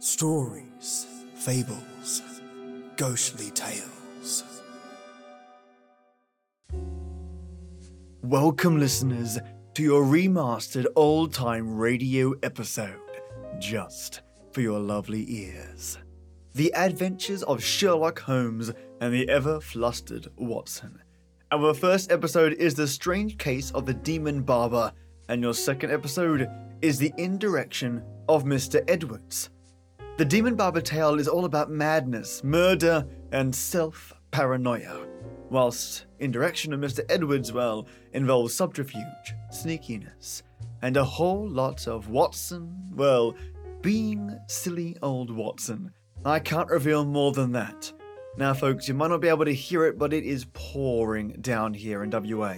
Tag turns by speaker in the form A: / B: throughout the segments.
A: Stories, fables, ghostly tales. Welcome, listeners, to your remastered old time radio episode, just for your lovely ears. The Adventures of Sherlock Holmes and the Ever Flustered Watson. Our first episode is The Strange Case of the Demon Barber, and your second episode is The Indirection of Mr. Edwards. The Demon Barber tale is all about madness, murder, and self paranoia, whilst Indirection of Mr. Edwards, well, involves subterfuge, sneakiness, and a whole lot of Watson, well, being silly old Watson. I can't reveal more than that. Now, folks, you might not be able to hear it, but it is pouring down here in WA.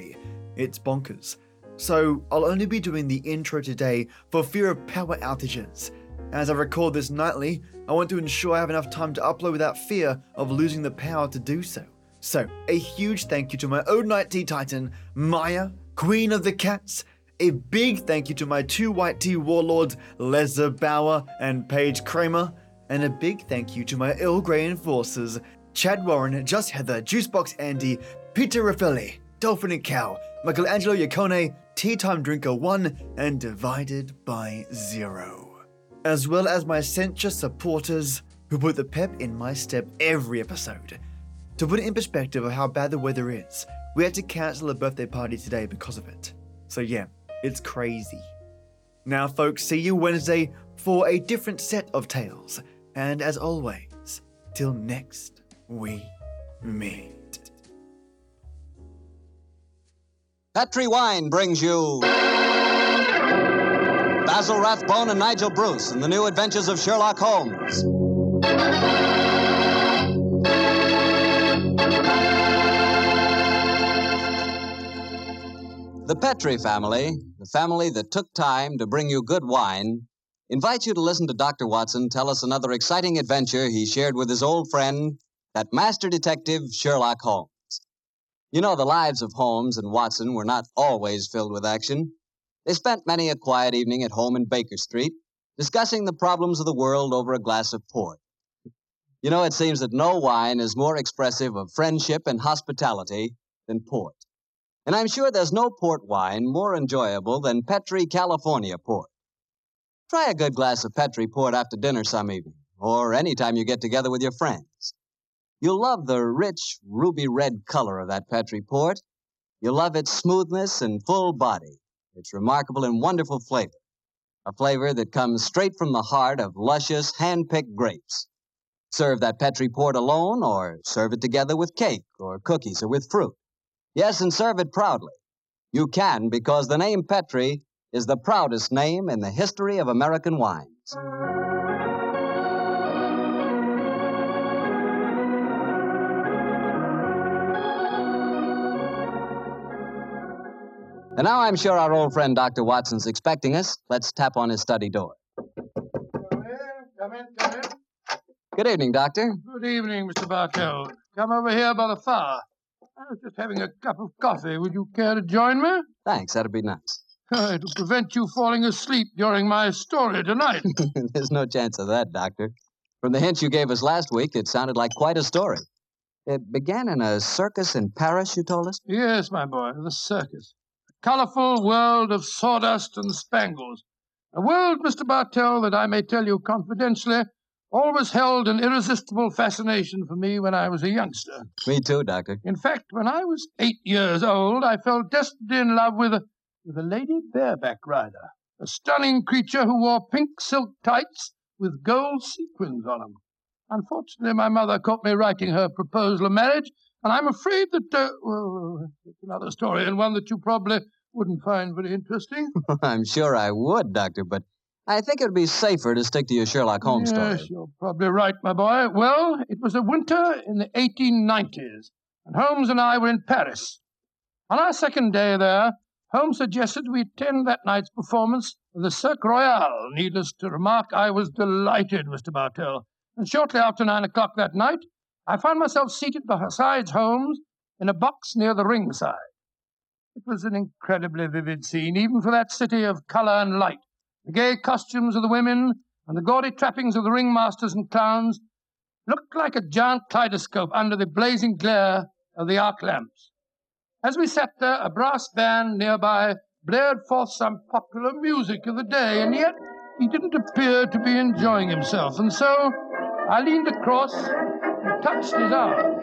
A: It's bonkers. So, I'll only be doing the intro today for fear of power outages. As I record this nightly, I want to ensure I have enough time to upload without fear of losing the power to do so. So, a huge thank you to my own night tea titan, Mayah, Queen of the Cats. A big thank you to my two white tea warlords, Leza Bower and Paige Cramer. And a big thank you to my Earl Grey enforcers, Chad Warren, Just Heather, Juicebox Andy, Peter Raffaelli, Dolphin and Cow, Michael Angelo Yacone, Tea Time Drinker 1, and Divided by Zero. As well as my Sencha supporters who put the pep in my step every episode. To put it in perspective of how bad the weather is, we had to cancel a birthday party today because of it. So yeah, it's crazy. Now, folks, see you Wednesday for a different set of tales. And as always, till next we meet.
B: Petri Wine brings you Basil Rathbone and Nigel Bruce in the new adventures of Sherlock Holmes. The Petri family, the family that took time to bring you good wine, invites you to listen to Dr. Watson tell us another exciting adventure he shared with his old friend, that master detective, Sherlock Holmes. You know, the lives of Holmes and Watson were not always filled with action. They spent many a quiet evening at home in Baker Street, discussing the problems of the world over a glass of port. You know, it seems that no wine is more expressive of friendship and hospitality than port. And I'm sure there's no port wine more enjoyable than Petri California port. Try a good glass of Petri port after dinner some evening, or any time you get together with your friends. You'll love the rich, ruby red color of that Petri port. You'll love its smoothness and full body, its remarkable and wonderful flavor. A flavor that comes straight from the heart of luscious, hand picked grapes. Serve that Petri port alone, or serve it together with cake, or cookies, or with fruit. Yes, and serve it proudly. You can because the name Petri is the proudest name in the history of American wines. And now I'm sure our old friend Dr. Watson's expecting us. Let's tap on his study door.
C: Come in, come in, come in.
B: Good evening, Doctor.
C: Good evening, Mr. Bartell. Come over here by the fire. I was just having a cup of coffee. Would you care to join me?
B: Thanks, that'd be nice.
C: It'll prevent you falling asleep during my story tonight.
B: There's no chance of that, Doctor. From the hints you gave us last week, it sounded like quite a story. It began in a circus in Paris, you told us?
C: yes, my boy, the circus. Colorful world of sawdust and spangles. A world, Mr. Bartell, that I may tell you confidentially, always held an irresistible fascination for me when I was a youngster.
B: Me too, Doctor.
C: In fact, when I was eight years old, I fell desperately in love with a, with a lady bareback rider, a stunning creature who wore pink silk tights with gold sequins on them. Unfortunately, my mother caught me writing her proposal of marriage, and I'm afraid that, uh, well, it's another story and one that you probably wouldn't find very interesting.
B: I'm sure I would, Doctor, but I think it would be safer to stick to your Sherlock Holmes
C: yes,
B: story.
C: you're probably right, my boy. Well, it was a winter in the 1890s, and Holmes and I were in Paris. On our second day there, Holmes suggested we attend that night's performance of the Cirque Royale. Needless to remark, I was delighted, Mr. Bartell. And shortly after nine o'clock that night, I found myself seated beside Holmes in a box near the ringside. It was an incredibly vivid scene, even for that city of color and light. The gay costumes of the women, and the gaudy trappings of the ringmasters and clowns looked like a giant kaleidoscope under the blazing glare of the arc lamps. As we sat there, a brass band nearby blared forth some popular music of the day, and yet he didn't appear to be enjoying himself, and so I leaned across and touched his arm.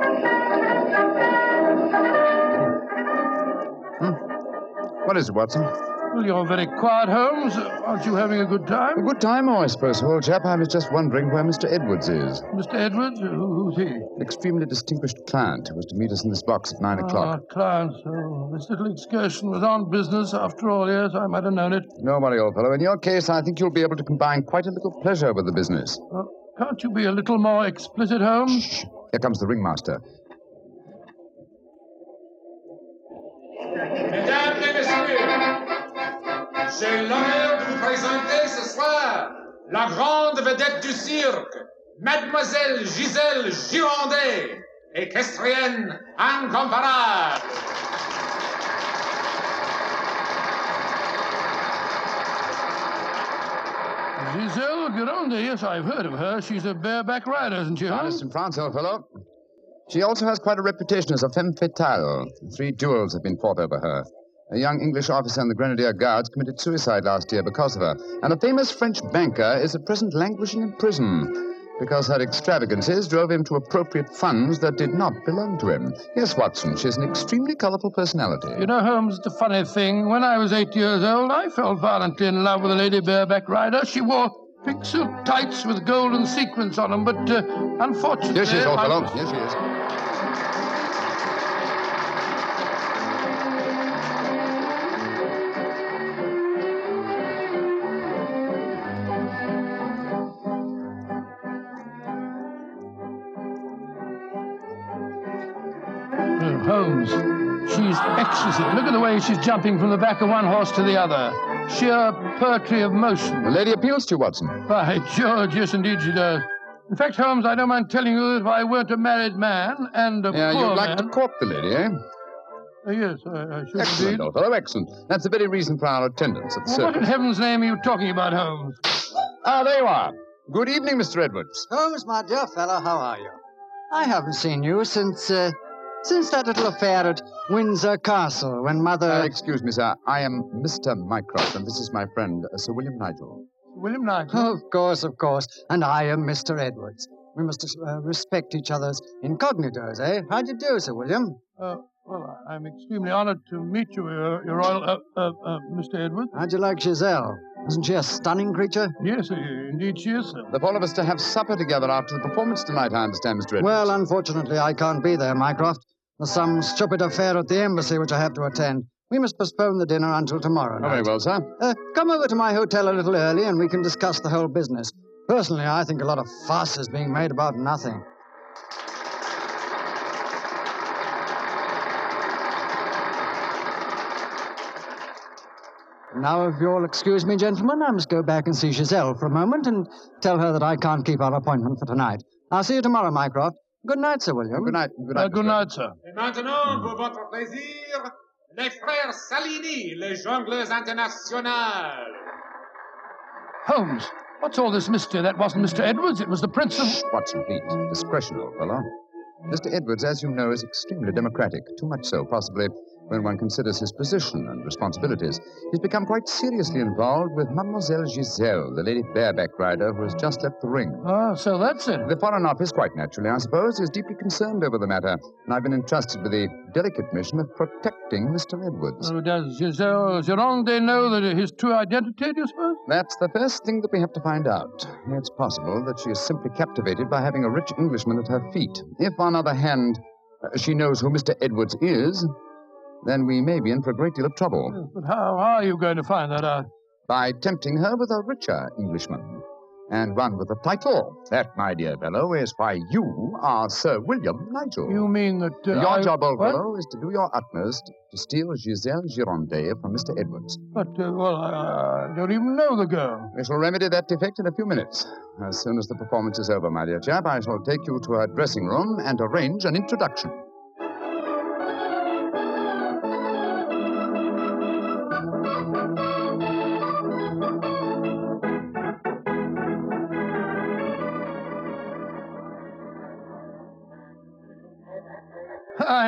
D: What is it, Watson?
C: Well, you're very quiet, Holmes. Aren't you having a good time?
D: A good time, oh, I suppose, old chap. I was just wondering where Mr. Edwards is.
C: Mr. Edwards? Who, who's he?
D: An extremely distinguished client who was to meet us in this box at nine
C: Ah,
D: o'clock.
C: client. Oh, this little excursion was on business. After all, yes, I might have known it.
D: No worry, old fellow. In your case, I think you'll be able to combine quite a little pleasure with the business.
C: Well, can't you be a little more explicit, Holmes?
D: Shh. Here comes the ringmaster.
E: J'ai l'honneur de vous présenter ce soir la grande vedette du cirque, Mademoiselle Gisèle Girondet, équestrienne incomparable.
C: Giselle Gironde, yes, I've heard of her. She's a bareback rider, isn't she,
D: Honest
C: Holmes?
D: in France, old fellow. She also has quite a reputation as a femme fatale. Three duels have been fought over her. A young English officer in the Grenadier Guards committed suicide last year because of her. And a famous French banker is at present languishing in prison because her extravagances drove him to appropriate funds that did not belong to him. Yes, Watson, she's an extremely colorful personality.
C: You know, Holmes, the funny thing, when I was eight years old, I fell violently in love with a lady bareback rider. She wore pink silk tights with golden sequins on them, but uh, unfortunately...
D: Here she is, old fellow. Here she is.
C: She's exquisite. Look at the way she's jumping from the back of one horse to the other. Sheer poetry of motion.
D: The lady appeals to you, Watson.
C: By George, yes, indeed she does. In fact, Holmes, I don't mind telling you that if I weren't a married man and a
D: Yeah,
C: poor
D: you'd like
C: man...
D: to court the lady, eh?
C: Uh, yes, I, I should
D: Excellent,
C: indeed.
D: old fellow, excellent. That's the very reason for our attendance at the
C: Well, what in heaven's name are you talking about, Holmes?
D: Ah, there you are. Good evening, Mr. Edwards.
F: Holmes, my dear fellow, how are you? I haven't seen you since, uh, since that little affair at Windsor Castle when Mother...
D: Uh, excuse me, sir. I am Mr. Mycroft, and this is my friend, uh, Sir William Nigel.
C: William Nigel.
F: of course, of course. And I am Mr. Edwards. We must uh, respect each other's incognitos, eh? How do you do, Sir William?
C: Uh, well, I'm extremely honored to meet you, Your, Your Royal, uh, uh, uh, Mr. Edwards.
F: How'd you like Giselle? Isn't she a stunning creature?
C: Yes, uh, indeed she is, sir.
D: The four of us to have supper together after the performance tonight, I understand, Mr. Edwards.
F: Well, unfortunately, I can't be there, Mycroft. There's some stupid affair at the embassy which I have to attend. We must postpone the dinner until tomorrow
D: Oh, very well, sir.
F: Uh, come over to my hotel a little early and we can discuss the whole business. Personally, I think a lot of fuss is being made about nothing. Now, if you'll excuse me, gentlemen, I must go back and see Giselle for a moment and tell her that I can't keep our appointment for tonight. I'll see you tomorrow, Mycroft. Good night, Sir William.
D: Good night. Good night.
C: Uh, good night, sir.
E: Et maintenant, pour votre plaisir, les frères Salini, les jongleurs internationaux.
C: Holmes, what's all this mystery? That wasn't Mr. Edwards, it was the Prince of...
D: Shh, Watson, please. Discretion, old fellow. Mr. Edwards, as you know, is extremely democratic. Too much so, possibly, when one considers his position and responsibilities. He's become quite seriously involved with Mademoiselle Giselle, the lady bareback rider who has just left the ring.
C: Oh, so that's it.
D: The Foreign Office, quite naturally, I suppose, is deeply concerned over the matter, and I've been entrusted with the delicate mission of protecting Mr. Edwards.
C: Oh, does Giselle Gironde know that his true identity, do you suppose?
D: That's the first thing that we have to find out. It's possible that she is simply captivated by having a rich Englishman at her feet. If, on the other hand, uh, she knows who Mr. Edwards is, then we may be in for a great deal of trouble
C: Yes, But how, how are you going to find that out?
D: by tempting her with a richer Englishman and one with a title. That, my dear fellow, is why you are Sir William Nigel.
C: You mean that... Uh,
D: your
C: I-
D: job, old
C: what?
D: fellow, is to do your utmost to steal Giselle Girondet from Mr. Edwards.
C: But, uh, well, I, I don't even know the girl.
D: We shall remedy that defect in a few minutes. As soon as the performance is over, my dear chap, I shall take you to her dressing room and arrange an introduction.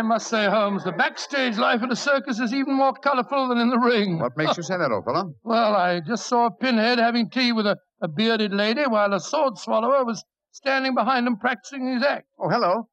C: Must say, Holmes, the backstage life at a circus is even more colorful than in the ring.
D: What makes you say that, old fellow?
C: Well, I just saw a pinhead having tea with a, a bearded lady while a sword swallower was standing behind him practicing his act.
D: Oh, hello.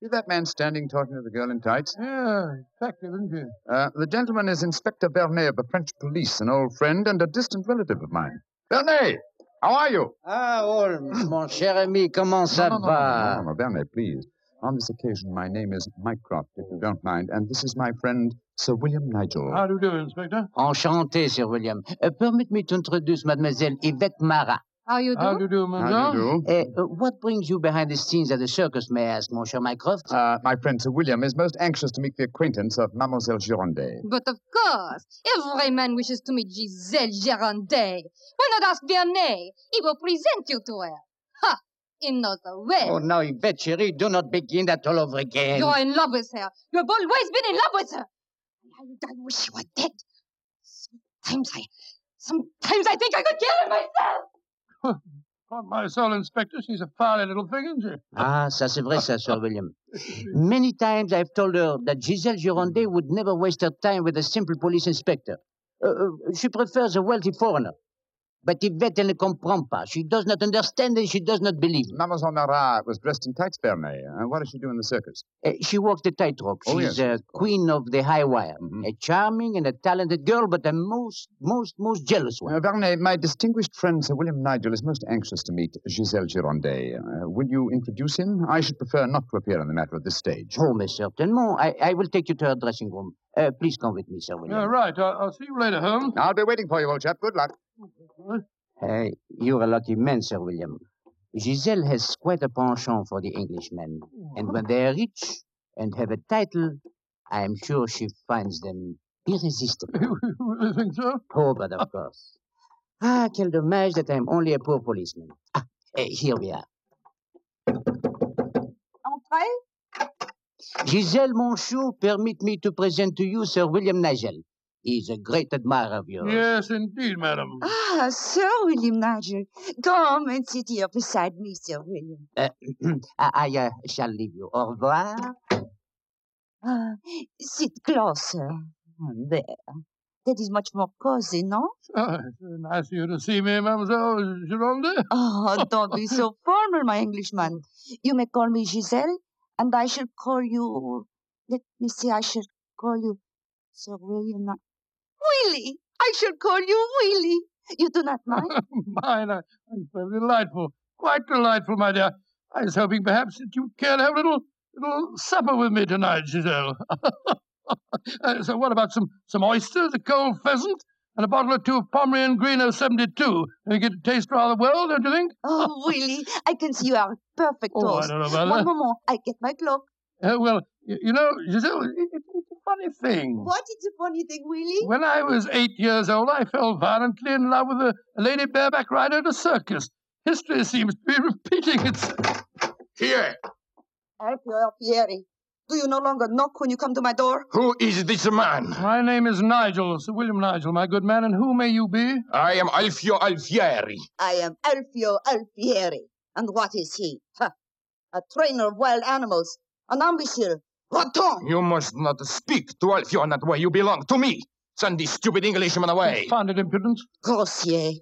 D: See that man standing talking to the girl in tights?
C: Yeah, effective, isn't he?
D: Uh, the gentleman is Inspector Vernet of the French police, an old friend and a distant relative of mine. Vernet, how are you?
G: Ah, Holmes, mon cher ami, comment ça
D: no, no, no,
G: va?
D: No, no, no, Vernet, please. On this occasion, my name is Mycroft, if you don't mind, and this is my friend, Sir William Nigel.
C: How do you do, Inspector?
G: Enchanté, Sir William. Uh, permit me to introduce Mademoiselle Yvette Marat.
H: How you do?
C: do you do,
D: How do you do?
G: Uh, uh, what brings you behind the scenes at the circus, may I ask, Monsieur cher Mycroft?
D: Uh, my friend Sir William is most anxious to make the acquaintance of Mademoiselle Girondet.
H: But of course, every man wishes to meet Giselle Girondet. Why not ask Vernet? He will present you to her. Ha! Him not aware.
G: Oh, now, Yvette, chérie, do not begin that all over again.
H: You're in love with her. You've always been in love with her. And I, I wish you were dead. Sometimes I, sometimes I think I could kill her myself.
C: On my soul, Inspector, she's a fiery little thing, isn't she?
G: Ah, ça c'est vrai, ça, Sir William. Many times I've told her that Giselle Girondet would never waste her time with a simple police inspector. Uh, uh, she prefers a wealthy foreigner. But Yvette elle ne comprend pas. She does not understand and she does not believe.
D: Mademoiselle Marat was dressed in tights, Vernet. Uh, what does she do in the circus?
G: Uh, she walks the tightrope.
D: Oh,
G: She's
D: yes.
G: a queen of the high wire.
D: Mhm.
G: A charming and a talented girl, but a most, most, most jealous one.
D: Uh, Vernet, my distinguished friend Sir William Nigel is most anxious to meet Giselle Girondet. Uh, will you introduce him? I should prefer not to appear in the matter at this stage.
G: Oh, mais certainement. I, I will take you to her dressing room. Uh, please come with me, Sir William.
C: Yeah, right. I'll, I'll see you later, Holmes.
D: I'll be waiting for you, old chap. Good luck.
G: Uh, you're a lucky man, Sir William. Giselle has quite a penchant for the Englishmen, and when they are rich and have a title, I am sure she finds them irresistible.
C: you think so?
G: Oh, but of course. Ah, quel dommage that I'm only a poor policeman. Ah, eh, here we are.
H: Entrez.
G: Giselle Monchou, permit me to present to you Sir William Nigel. He's a great admirer of yours.
C: Yes, indeed, madam.
I: Ah, Sir William Nigel. Come and sit here beside me, Sir William.
G: Uh, I, I uh, shall leave you. Au revoir.
I: Ah, sit closer. There. That is much more cozy, no?
C: Oh, it's nice of you to see me, Mademoiselle Gironde.
I: Oh, don't be so formal, my Englishman. You may call me Giselle, and I shall call you. Let me see, I shall call you Sir William. Willie! I shall call you Willie. You do not mind?
C: Mine, I, I'm so delightful. Quite delightful, my dear. I was hoping perhaps that you'd care to have a little, little supper with me tonight, Giselle. Uh, so what about some, some oysters, a cold pheasant, and a bottle or two of Pomeranian Green 072? You get to taste rather well, don't you think?
I: oh, Willie, I can see you are perfect
C: Oh, I don't know about
I: One
C: that.
I: moment, I get my cloak.
C: Uh, well, you, you know, Giselle, it, it, a funny thing.
I: What is a funny thing, Willie?
C: When I was eight years old, I fell violently in love with a, a lady bareback rider at a circus. History seems to be repeating itself.
E: Here,
I: Alfio Alfieri. Do you no longer knock when you come to my door?
E: who is this man?
C: My name is Nigel, Sir William Nigel, my good man, and who may you be?
E: I am Alfio Alfieri.
I: I am Alfio Alfieri. And what is he? Ha! A trainer of wild animals. An imbecile. Rotten!
E: You must not speak to Alfio in that way. You belong to me. Send this stupid Englishman away.
C: Founded impudence.
I: Grossier.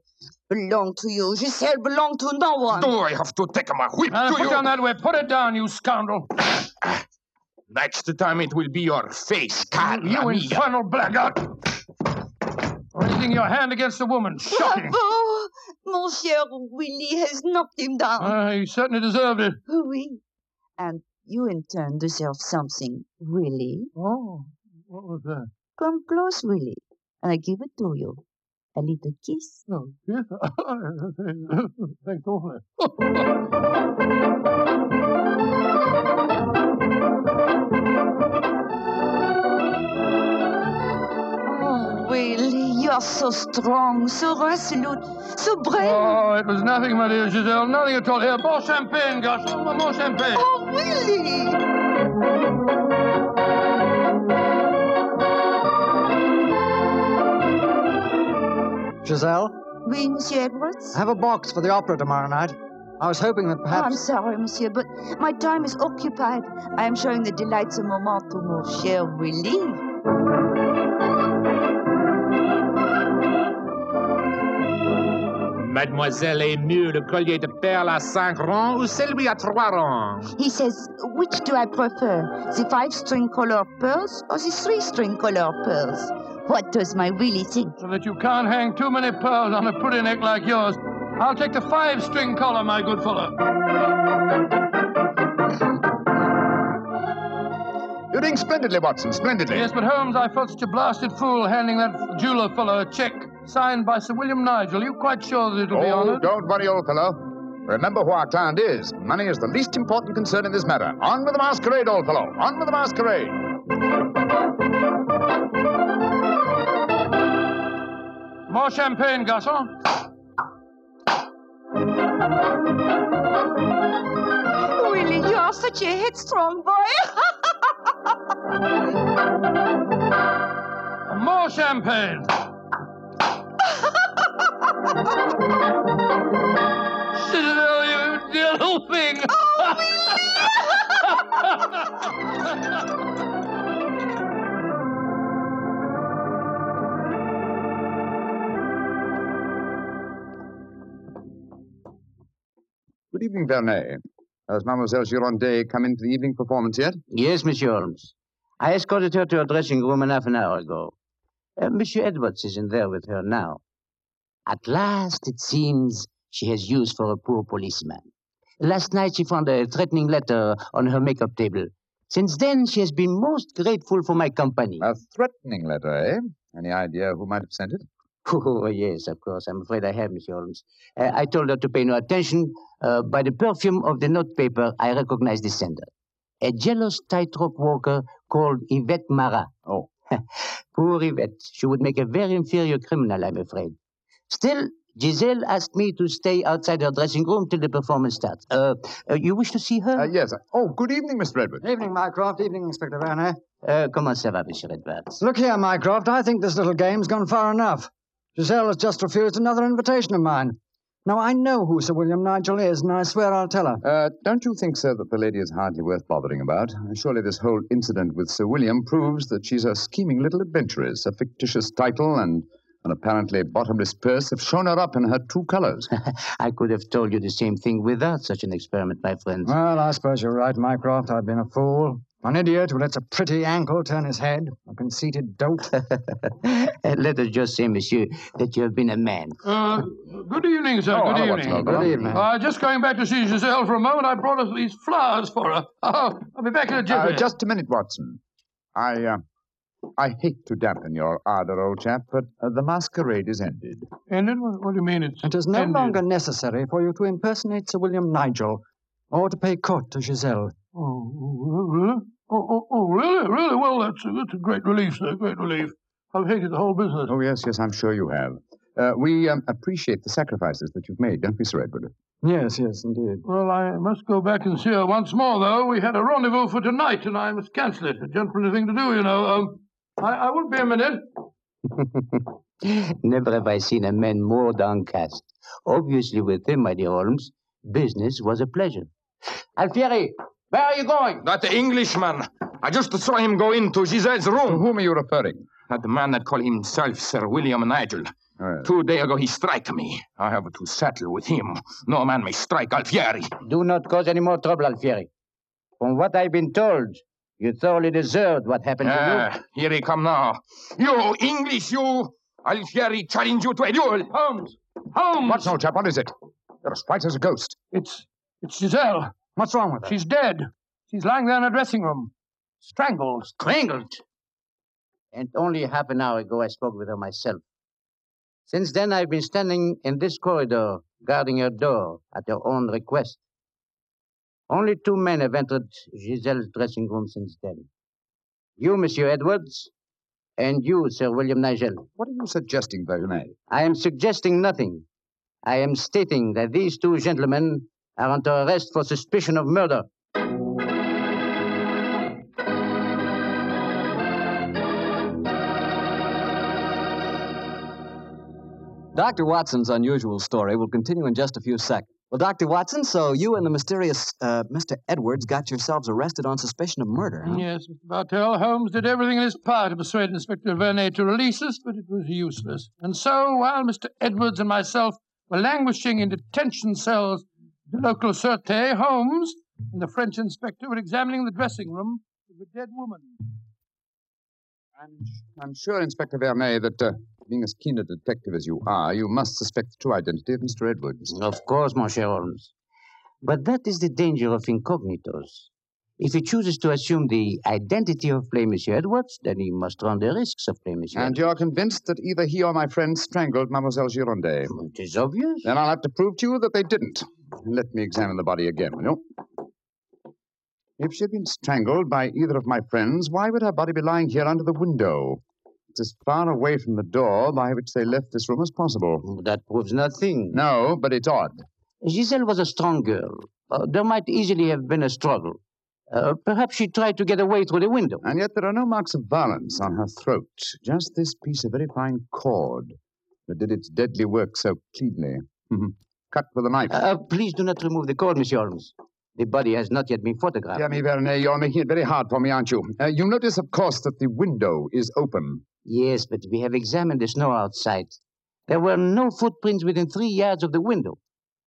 I: Belong to you. Giselle belong to no one.
E: Do I have to take my whip
C: Now,
E: to
C: put
E: you?
C: down that way. Put it down, you scoundrel.
E: Next time it will be your face, cara
C: You
E: mia.
C: infernal blackguard. Raising your hand against a woman. Shocking.
I: Bravo! Mon cher Willie has knocked him down.
C: Uh, he certainly deserved it.
I: oui. And you intend to deserve something, really?
C: Oh, what was that?
I: Come close, Willie, and I give it to you. A little kiss.
C: No, kiss? Thanks awfully.
I: You are so strong, so resolute, so brave.
C: Oh, it was nothing, my dear Giselle. Nothing at all. Here, more champagne, gosh. More, more champagne.
I: Oh, Willie!
F: Giselle,
I: Oui, Monsieur Edwards?
F: have a box for the opera tomorrow night. I was hoping that
I: Oh, I'm sorry, monsieur, but my time is occupied. I am showing the delights of Montmartre to mon cher Willie.
E: Mademoiselle est mieux le collier de perles à cinq rangs ou celui à trois rangs?
I: He says, which do I prefer, the five-string color pearls or the three-string color pearls? What does my Willie think?
C: So that you can't hang too many pearls on a pretty neck like yours. I'll take the five string collar, my good fellow.
D: You're doing splendidly, Watson, splendidly.
C: Yes, but Holmes, I felt such a blasted fool handing that jeweler fellow a check signed by Sir William Nigel. You quite sure that it'll be
D: Oh,
C: honored?
D: don't worry, old fellow. Remember who our client is. Money is the least important concern in this matter. On with the masquerade, old fellow. On with the masquerade.
C: More champagne, garçon.
I: Willie, you are such a headstrong boy.
C: More champagne. Giselle, you dear little thing.
D: Good evening, Vernet. Has Mademoiselle Girondet come into the evening performance yet?
G: Yes, Monsieur Holmes. I escorted her to her dressing room an half an hour ago. Uh, Monsieur Edwards is in there with her now. At last, it seems, she has use for a poor policeman. Last night, she found a threatening letter on her makeup table. Since then, she has been most grateful for my company.
D: A threatening letter, eh? Any idea who might have sent it?
G: Oh, yes, of course. I'm afraid I have, Monsieur Holmes. Uh, I told her to pay no attention. Uh, by the perfume of the notepaper, I recognize the sender. A jealous tightrope walker called Yvette Marat.
D: Oh.
G: Poor Yvette. She would make a very inferior criminal, I'm afraid. Still, Giselle asked me to stay outside her dressing room till the performance starts. Uh, uh, you wish to see her?
D: Uh, yes. Oh, good evening, Mr. Edwards.
F: Evening, Mycroft. Evening, Inspector Vernet.
G: Uh, comment ça va, Monsieur Edwards?
F: Look here, Mycroft. I think this little game's gone far enough. Giselle has just refused another invitation of mine. Now, I know who Sir William Nigel is, and I swear I'll tell her.
D: Uh, don't you think, sir, that the lady is hardly worth bothering about? Surely this whole incident with Sir William proves that she's a scheming little adventuress. A fictitious title and an apparently bottomless purse have shown her up in her true colors.
G: I could have told you the same thing without such an experiment, my friend.
F: Well, I suppose you're right, Mycroft. I've been a fool. An idiot who lets a pretty ankle turn his head. A conceited dope.
G: Let us just say, monsieur, that you have been a man.
C: Uh, good evening, sir.
D: Oh,
C: good
D: hello,
C: evening.
D: Watson.
F: Good evening.
C: Uh, just going back to see Giselle for a moment, I brought us these flowers for her. Oh, I'll be back in a jiffy.
D: Uh, just a minute, Watson. I, uh, I hate to dampen your ardor, old chap, but uh, the masquerade is ended.
C: Ended? What, what do you mean it's
F: It is no
C: ended?
F: longer necessary for you to impersonate Sir William Nigel or to pay court to Giselle.
C: Oh, really? Oh, oh, oh, really? Really? Well, that's, that's a great relief, sir. Great relief. I've hated the whole business.
D: Oh, yes, yes, I'm sure you have. Uh, we um, appreciate the sacrifices that you've made, don't we, Sir Edward?
F: Yes, yes, indeed.
C: Well, I must go back and see her once more, though. We had a rendezvous for tonight, and I must cancel it. A gentlemanly thing to do, you know. Um, I, I won't be a minute.
G: Never have I seen a man more downcast. Obviously, with him, my dear Holmes, business was a pleasure. Alfieri, where are you going?
J: That Englishman. I just saw him go into Giselle's
D: To
J: room.
D: whom are you referring?
J: That man that call himself Sir William Nigel.
D: Oh, yes.
J: Two days ago he strike me. I have to settle with him. No man may strike Alfieri.
G: Do not cause any more trouble, Alfieri. From what I've been told, you thoroughly deserved what happened to you.
J: Ah, here he come now. You English, you! Alfieri challenge you to a duel.
C: Holmes! Holmes!
D: Watson, old chap, what is it? You're as white as a ghost.
C: It's, it's Giselle.
F: What's wrong with her?
C: She's dead. She's lying there in her dressing room. Strangled.
G: Strangled. And only half an hour ago I spoke with her myself. Since then, I've been standing in this corridor, guarding her door at her own request. Only two men have entered Giselle's dressing room since then. You, Monsieur Edwards, and you, Sir William Nigel.
D: What are you suggesting, Vernet?
G: I am suggesting nothing. I am stating that these two gentlemen are under arrest for suspicion of murder.
B: Dr. Watson's unusual story will continue in just a few seconds. Well, Dr. Watson, so you and the mysterious uh, Mr. Edwards got yourselves arrested on suspicion of murder. huh?
C: Yes, Mr. Bartell, Holmes did everything in his power to persuade Inspector Vernet to release us, but it was useless. And so, while Mr. Edwards and myself were languishing in detention cells the local Sûreté, Holmes and the French inspector were examining the dressing room of the dead woman.
D: I'm, I'm sure, Inspector Vernet, that uh, being as keen a detective as you are, you must suspect the true identity of Mr. Edwards.
G: Of course, Monsieur Holmes. But that is the danger of incognitos. If he chooses to assume the identity of plain Monsieur Edwards, then he must run the risks of plain Monsieur
D: And you're convinced that either he or my friend strangled Mademoiselle Girondet?
G: It is obvious.
D: Then I'll have to prove to you that they didn't. Let me examine the body again, will you? If she had been strangled by either of my friends, why would her body be lying here under the window? As far away from the door by which they left this room as possible.
G: That proves nothing.
D: No, but it's odd.
G: Giselle was a strong girl. Uh, there might easily have been a struggle. Uh, perhaps she tried to get away through the window.
D: And yet there are no marks of violence on her throat. Just this piece of very fine cord that did its deadly work so cleanly. Cut with a knife.
G: Uh, please do not remove the cord, Monsieur Holmes. The body has not yet been photographed.
D: Dear me, Vernet, you're making it very hard for me, aren't you? Uh, you notice, of course, that the window is open.
G: Yes, but we have examined the snow outside. There were no footprints within three yards of the window.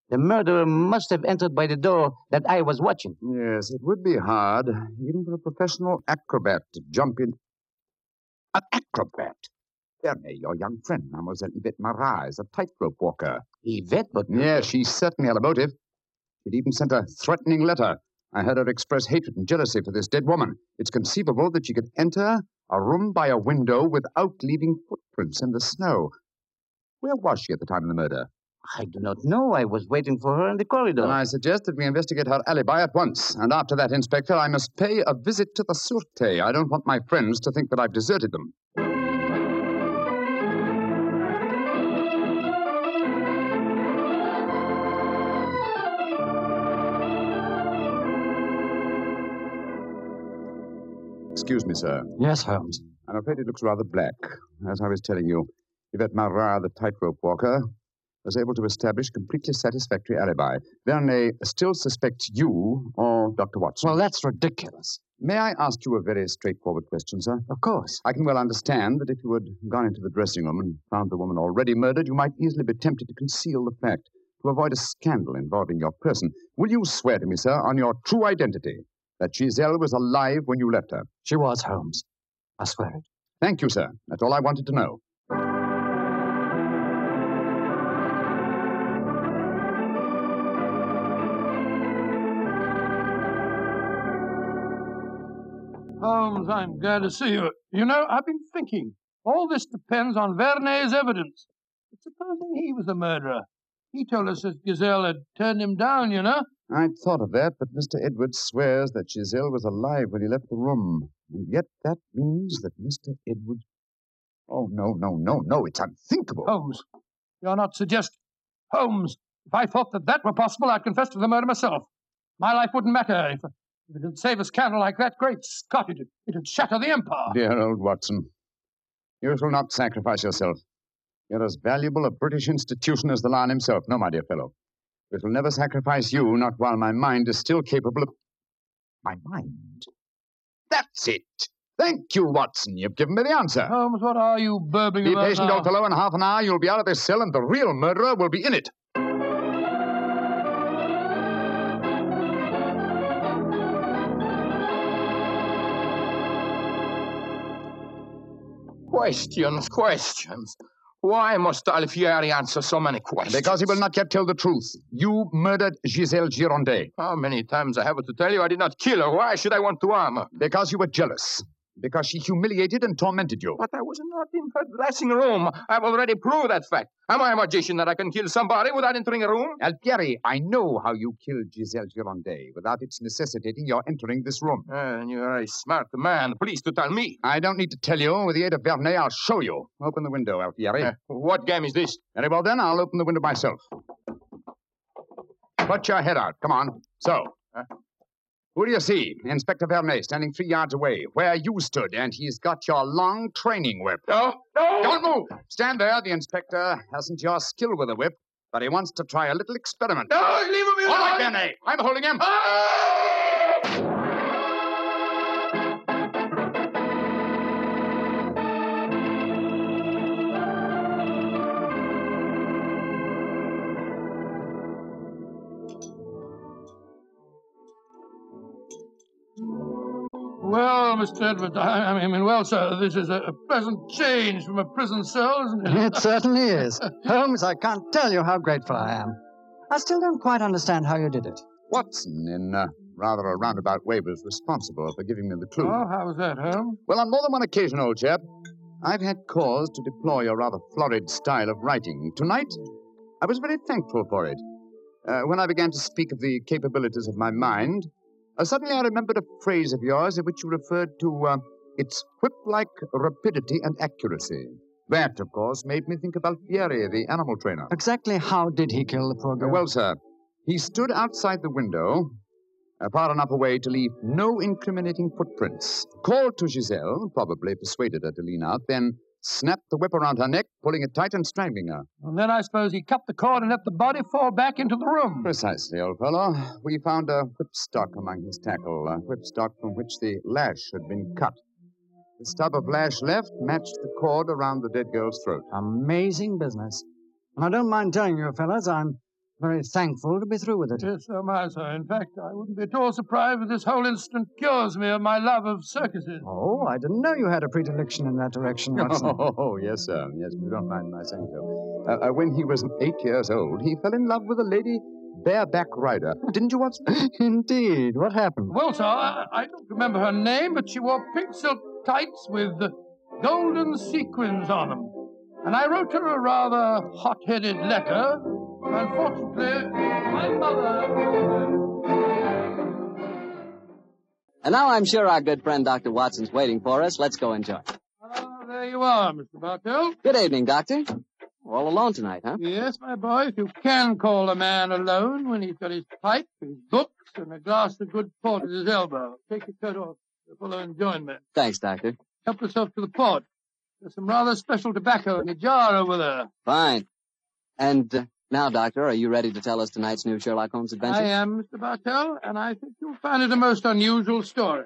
G: The murderer must have entered by the door that I was watching.
D: Yes, it would be hard, even for a professional acrobat to jump in. An acrobat? Vernet, your young friend, Mademoiselle Yvette Marat, is a tightrope walker.
G: Yvette, but...
D: Yes, she certainly had a motive. She'd even sent a threatening letter. I heard her express hatred and jealousy for this dead woman. It's conceivable that she could enter a room by a window without leaving footprints in the snow. Where was she at the time of the murder?
G: I do not know. I was waiting for her in the corridor.
D: Then I suggest that we investigate her alibi at once. And after that, Inspector, I must pay a visit to the Sûreté. I don't want my friends to think that I've deserted them. Excuse me, sir.
F: Yes, Holmes.
D: I'm afraid it looks rather black. As I was telling you, Yvette Marat, the tightrope walker, was able to establish completely satisfactory alibi. Vernet still suspects you or Dr. Watson.
F: Well, that's ridiculous.
D: May I ask you a very straightforward question, sir?
F: Of course.
D: I can well understand that if you had gone into the dressing room and found the woman already murdered, you might easily be tempted to conceal the fact, to avoid a scandal involving your person. Will you swear to me, sir, on your true identity, that Giselle was alive when you left her?
F: She was, Holmes. I swear it.
D: Thank you, sir. That's all I wanted to know.
C: Holmes, I'm glad to see you. You know, I've been thinking. All this depends on Vernet's evidence. But supposing he was the murderer. He told us that Giselle had turned him down, you know.
D: I'd thought of that, but Mr. Edwards swears that Giselle was alive when he left the room. And yet that means that Mr. Edwards. Oh, no, no, no, no. It's unthinkable.
C: Holmes, you're not suggesting. Holmes, if I thought that that were possible, I'd confess to the murder myself. My life wouldn't matter if, if it'd save a scandal like that. Great Scott, it'd, it'd shatter the empire.
D: Dear old Watson, you shall not sacrifice yourself. You're as valuable a British institution as the Lion himself. No, my dear fellow. We shall never sacrifice you, not while my mind is still capable of. My mind? That's it. Thank you, Watson. You've given me the answer.
C: Holmes, what are you burbling
D: Be
C: about
D: patient,
C: now?
D: old fellow. In half an hour, you'll be out of this cell, and the real murderer will be in it.
J: Questions, questions. Why must Alfieri answer so many questions?
D: Because he will not yet tell the truth. You murdered Giselle Girondet.
J: How many times I have to tell you I did not kill her? Why should I want to harm her?
D: Because you were jealous. Because she humiliated and tormented you.
J: But I was not in her dressing room. I've already proved that fact. Am I a magician that I can kill somebody without entering a room?
D: Alfieri, I know how you killed Giselle Girondet without its necessitating your entering this room.
J: Uh, you're a smart man. Please to tell me.
D: I don't need to tell you. With the aid of Vernet, I'll show you. Open the window, Alfieri.
J: Uh, what game is this?
D: Very well, then. I'll open the window myself. Put your head out. Come on. So. Who do you see? Inspector Vernet standing three yards away, where you stood, and he's got your long training whip.
J: No, no!
D: Don't move! Stand there. The inspector hasn't your skill with a whip, but he wants to try a little experiment.
J: No, leave him alone!
D: All right,
J: alone.
D: I'm holding him. Ah!
C: Well, Mr. Edwards, I, I mean, well, sir, this is a, a pleasant change from a prison cell, isn't it?
F: It certainly is. Holmes, I can't tell you how grateful I am. I still don't quite understand how you did it.
D: Watson, in uh, rather a roundabout way, was responsible for giving me the clue.
C: Oh, how was that, Holmes?
D: Well, on more than one occasion, old chap, I've had cause to deplore your rather florid style of writing. Tonight, I was very thankful for it. Uh, when I began to speak of the capabilities of my mind, uh, suddenly I remembered a phrase of yours in which you referred to uh, its whip-like rapidity and accuracy. That, of course, made me think of Alfieri, the animal trainer.
F: Exactly how did he kill the poor
D: Uh,
F: girl?
D: well, sir, he stood outside the window, uh, far enough away to leave no incriminating footprints. Called to Giselle, probably persuaded her to lean out, then snapped the whip around her neck, pulling it tight and strangling her.
C: And then I suppose he cut the cord and let the body fall back into the room.
D: Precisely, old fellow. We found a whipstock among his tackle, a whipstock from which the lash had been cut. The stub of lash left matched the cord around the dead girl's throat.
F: Amazing business. And I don't mind telling you, fellas, I'm very thankful to be through with it.
C: Yes, so am I, sir. In fact, I wouldn't be at all surprised if this whole incident cures me of my love of circuses.
F: Oh, I didn't know you had a predilection in that direction, Watson.
D: Oh, yes, sir. Yes, you don't mind my saying so. Uh, uh, when he was eight years old, he fell in love with a lady bareback rider. Didn't you, Watson?
F: Indeed. What happened?
C: Well, sir, I, I don't remember her name, but she wore pink silk tights with golden sequins on them. And I wrote her a rather hot-headed letter. Unfortunately, my mother...
B: And now I'm sure our good friend Dr. Watson's waiting for us. Let's go enjoy.
C: Ah, there you are, Mr. Bartell.
B: Good evening, Doctor. We're all alone tonight, huh?
C: Yes, my boy, if you can call a man alone when he's got his pipe, his books, and a glass of good port at his elbow. Take your coat off. The fellow enjoyment.
B: Thanks, Doctor.
C: Help yourself to the port. There's some rather special tobacco in the jar over there.
B: Fine. And uh, now, Doctor, are you ready to tell us tonight's new Sherlock Holmes adventure?
C: I am, Mr. Bartell, and I think you'll find it a most unusual story.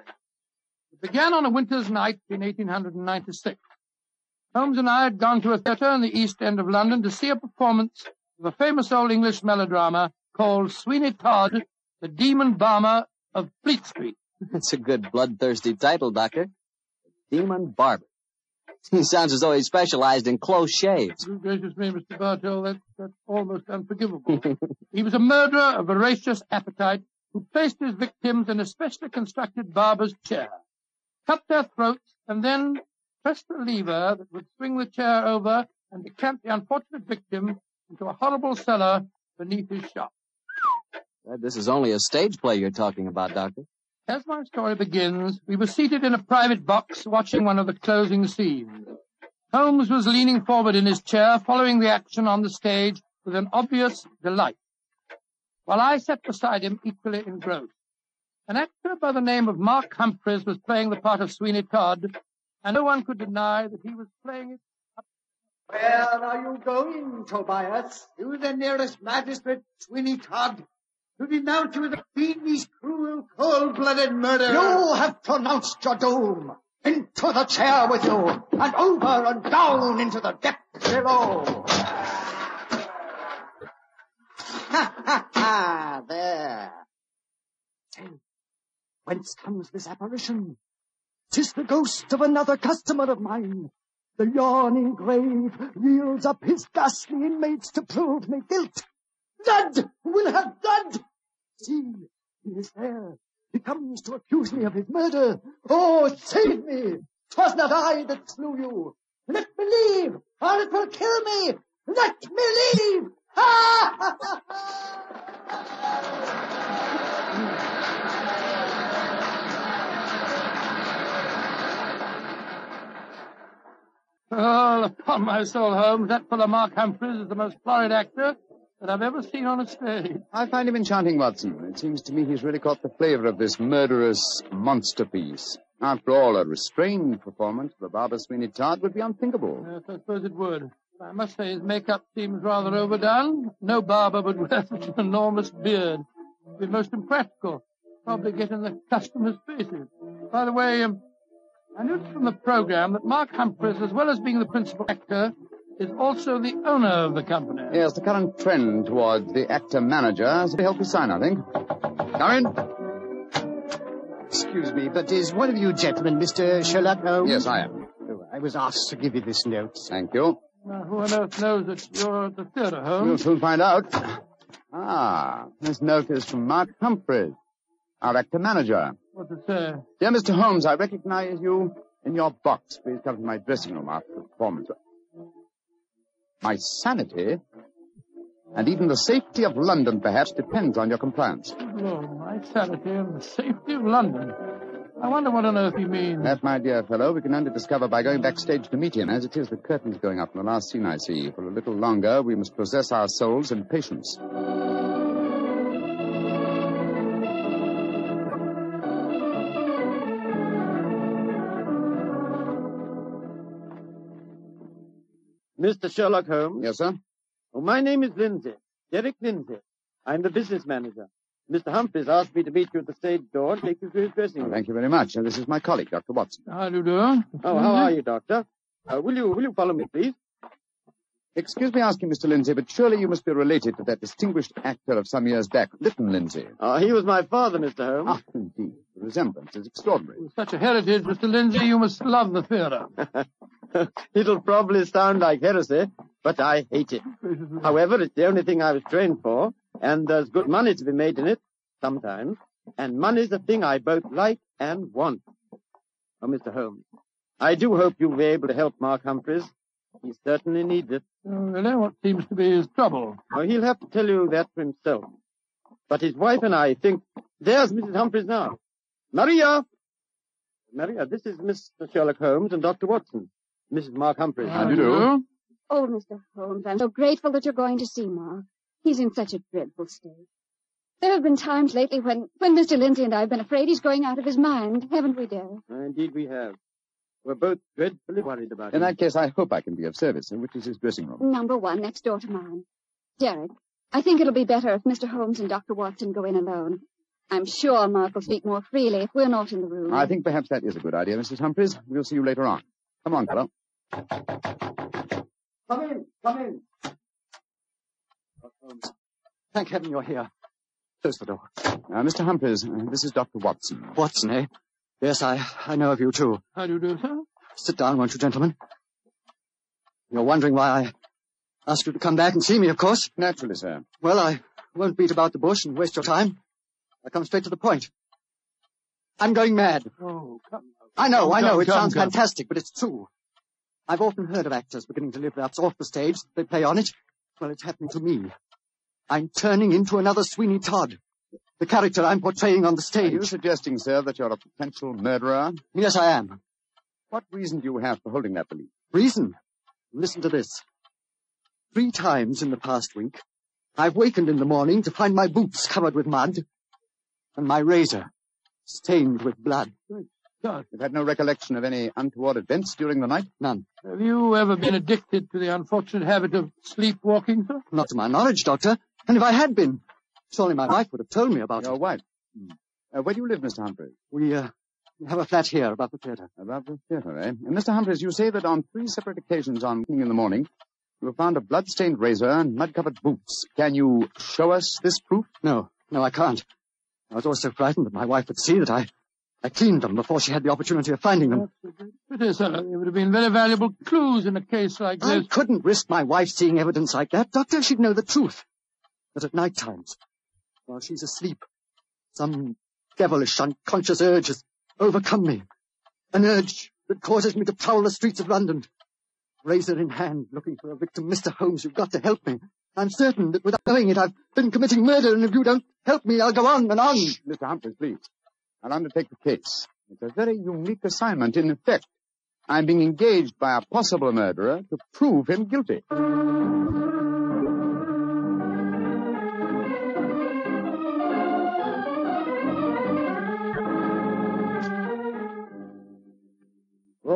C: It began on a winter's night in 1896. Holmes and I had gone to a theatre in the East End of London to see a performance of a famous old English melodrama called Sweeney Todd, the Demon Barber of Fleet Street.
B: That's a good bloodthirsty title, Doctor. Demon Barber. He sounds as though he specialized in close shaves.
C: Good gracious me, Mr. Bartell, that, that's almost unforgivable. he was a murderer of voracious appetite who placed his victims in a specially constructed barber's chair, cut their throats, and then pressed a lever that would swing the chair over and decamp the unfortunate victim into a horrible cellar beneath his shop.
B: This is only a stage play you're talking about, Doctor.
C: As my story begins, we were seated in a private box watching one of the closing scenes. Holmes was leaning forward in his chair, following the action on the stage with an obvious delight, while I sat beside him equally engrossed. An actor by the name of Mark Humphreys was playing the part of Sweeney Todd, and no one could deny that he was playing it
K: Where are you going, Tobias? To the nearest magistrate, Sweeney Todd, to denounce you as a fiendish, cruel, cold-blooded murderer. You have pronounced your doom. Into the chair with you, and over and down into the depths below. Ha ha ha! There. Whence comes this apparition? Tis the ghost of another customer of mine. The yawning grave yields up his ghastly inmates to prove me guilt. Blood will have blood. See, he is there. He comes to accuse me of his murder. Oh, save me! 'Twas not I that slew you. Let me leave, or it will kill me. Let me leave. Ha ha ha ha!
C: Oh, upon my soul, Holmes, that fellow Mark Humphreys is the most florid actor that I've ever seen on a stage.
D: I find him enchanting, Watson. It seems to me he's really caught the flavor of this murderous monster piece. After all, a restrained performance of the Barber Sweeney Todd would be unthinkable.
C: Yes, I suppose it would. I must say his makeup seems rather overdone. No barber would wear such an enormous beard. It'd be most impractical. Probably get in the customers' faces. By the way, um, I noticed from the program that Mark Humphreys, as well as being the principal actor, is also the owner of the company.
D: Yes, the current trend towards the actor-manager is a healthy sign, I think. Come in.
K: Excuse me, but is one of you gentlemen Mr. Sherlock Holmes?
D: Yes, I am.
K: Oh, I was asked to give you this note.
D: Thank you.
C: Now, who on earth knows that you're at the theatre, Holmes?
D: We'll soon find out. Ah, this note is from Mark Humphreys, our actor-manager.
C: What to say?
D: Dear Mr. Holmes, I recognize you in your box. Please come to my dressing room after the performance. My sanity, and even the safety of London, perhaps, depends on your compliance.
C: Lord, my sanity and the safety of London. I wonder what on earth he means.
D: That, my dear fellow, we can only discover by going backstage to meet him. As it is, the curtain's going up in the last scene I see. For a little longer, we must possess our souls in patience.
L: Mr. Sherlock Holmes?
D: Yes, sir?
L: Oh, my name is Lindsay. Derek Lindsay. I'm the business manager. Mr. Humphreys asked me to meet you at the stage door and take you to his dressing room.
D: Thank you very much. And this is my colleague, Dr. Watson.
C: How do you do?
L: Oh, how are you, Doctor? Uh, will you will you follow me, please?
D: Excuse me asking, Mr. Lindsay, but surely you must be related to that distinguished actor of some years back, Lytton Lindsay.
L: Uh, he was my father, Mr. Holmes.
D: Ah, indeed. The resemblance is extraordinary.
C: With such a heritage, Mr. Lindsay, you must love the theatre.
L: It'll probably sound like heresy, but I hate it. However, it's the only thing I was trained for, and there's good money to be made in it, sometimes. And money's the thing I both like and want. Oh, Mr. Holmes, I do hope you'll be able to help Mark Humphreys. He certainly needs it.
C: Oh, really? What seems to be his trouble?
L: Oh, he'll have to tell you that for himself. But his wife and I think... There's Mrs. Humphreys now. Maria! Maria, this is Mr. Sherlock Holmes and Dr. Watson. Mrs. Mark Humphreys.
C: How do you do?
M: Oh, Mr. Holmes, I'm so grateful that you're going to see Mark. He's in such a dreadful state. There have been times lately when, when Mr. Lindsay and I have been afraid he's going out of his mind, haven't we, dear?
L: Uh, indeed we have. We're both dreadfully worried about it.
D: In
L: him.
D: that case, I hope I can be of service. Which is his dressing room?
M: Number one, next door to mine. Derek, I think it'll be better if Mr. Holmes and Dr. Watson go in alone. I'm sure Mark will speak more freely if we're not in the room.
D: I think perhaps that is a good idea, Mrs. Humphreys. We'll see you later on. Come on, fellow.
K: Come in, come in. Thank heaven you're here. Close the door.
D: Uh, Mr. Humphreys, uh, this is Dr. Watson.
K: Watson, eh? Yes, I, I know of you too.
C: How do you do, sir?
K: Sit down, won't you, gentlemen? You're wondering why I asked you to come back and see me, of course.
D: Naturally, sir.
K: Well, I won't beat about the bush and waste your time. I come straight to the point. I'm going mad.
C: Oh, come.
K: I know,
C: Come,
K: I know,
C: come,
K: it
C: come,
K: sounds fantastic, but it's true. I've often heard of actors beginning to live perhaps off the stage. They play on it. Well, it's happening to me. I'm turning into another Sweeney Todd. The character I'm portraying on the stage.
D: Are you suggesting, sir, that you're a potential murderer?
K: Yes, I am.
D: What reason do you have for holding that belief?
K: Reason? Listen to this. Three times in the past week, I've wakened in the morning to find my boots covered with mud and my razor stained with blood.
C: God,
D: You've had no recollection of any untoward events during the night?
K: None.
C: have you ever been addicted to the unfortunate habit of sleepwalking, sir?
K: Not to my knowledge, Doctor. And if I had been, surely my wife would have told me about
D: Your
K: it.
D: wife. Uh, where do you live, Mr. Humphreys?
K: We, uh, we have a flat here above the theatre.
D: Above the theatre, eh? And Mr. Humphreys, you say that on three separate occasions on in the morning, you have found a blood-stained razor and mud-covered boots. Can you show us this proof?
K: No, no, I can't. I was always so frightened that my wife would see that I, I cleaned them before she had the opportunity of finding them.
C: It is, sir. It would have been very valuable clues in a case like this.
K: I couldn't risk my wife seeing evidence like that. Doctor, she'd know the truth. But at night times, while she's asleep, some devilish unconscious urge has overcome me. An urge that causes me to prowl the streets of London. Razor in hand, looking for a victim. Mr. Holmes, you've got to help me. I'm certain that without knowing it, I've been committing murder, and if you don't help me, I'll go on and on.
D: Mr. Humphreys, please. I'll undertake the case. It's a very unique assignment. In effect, I'm being engaged by a possible murderer to prove him guilty.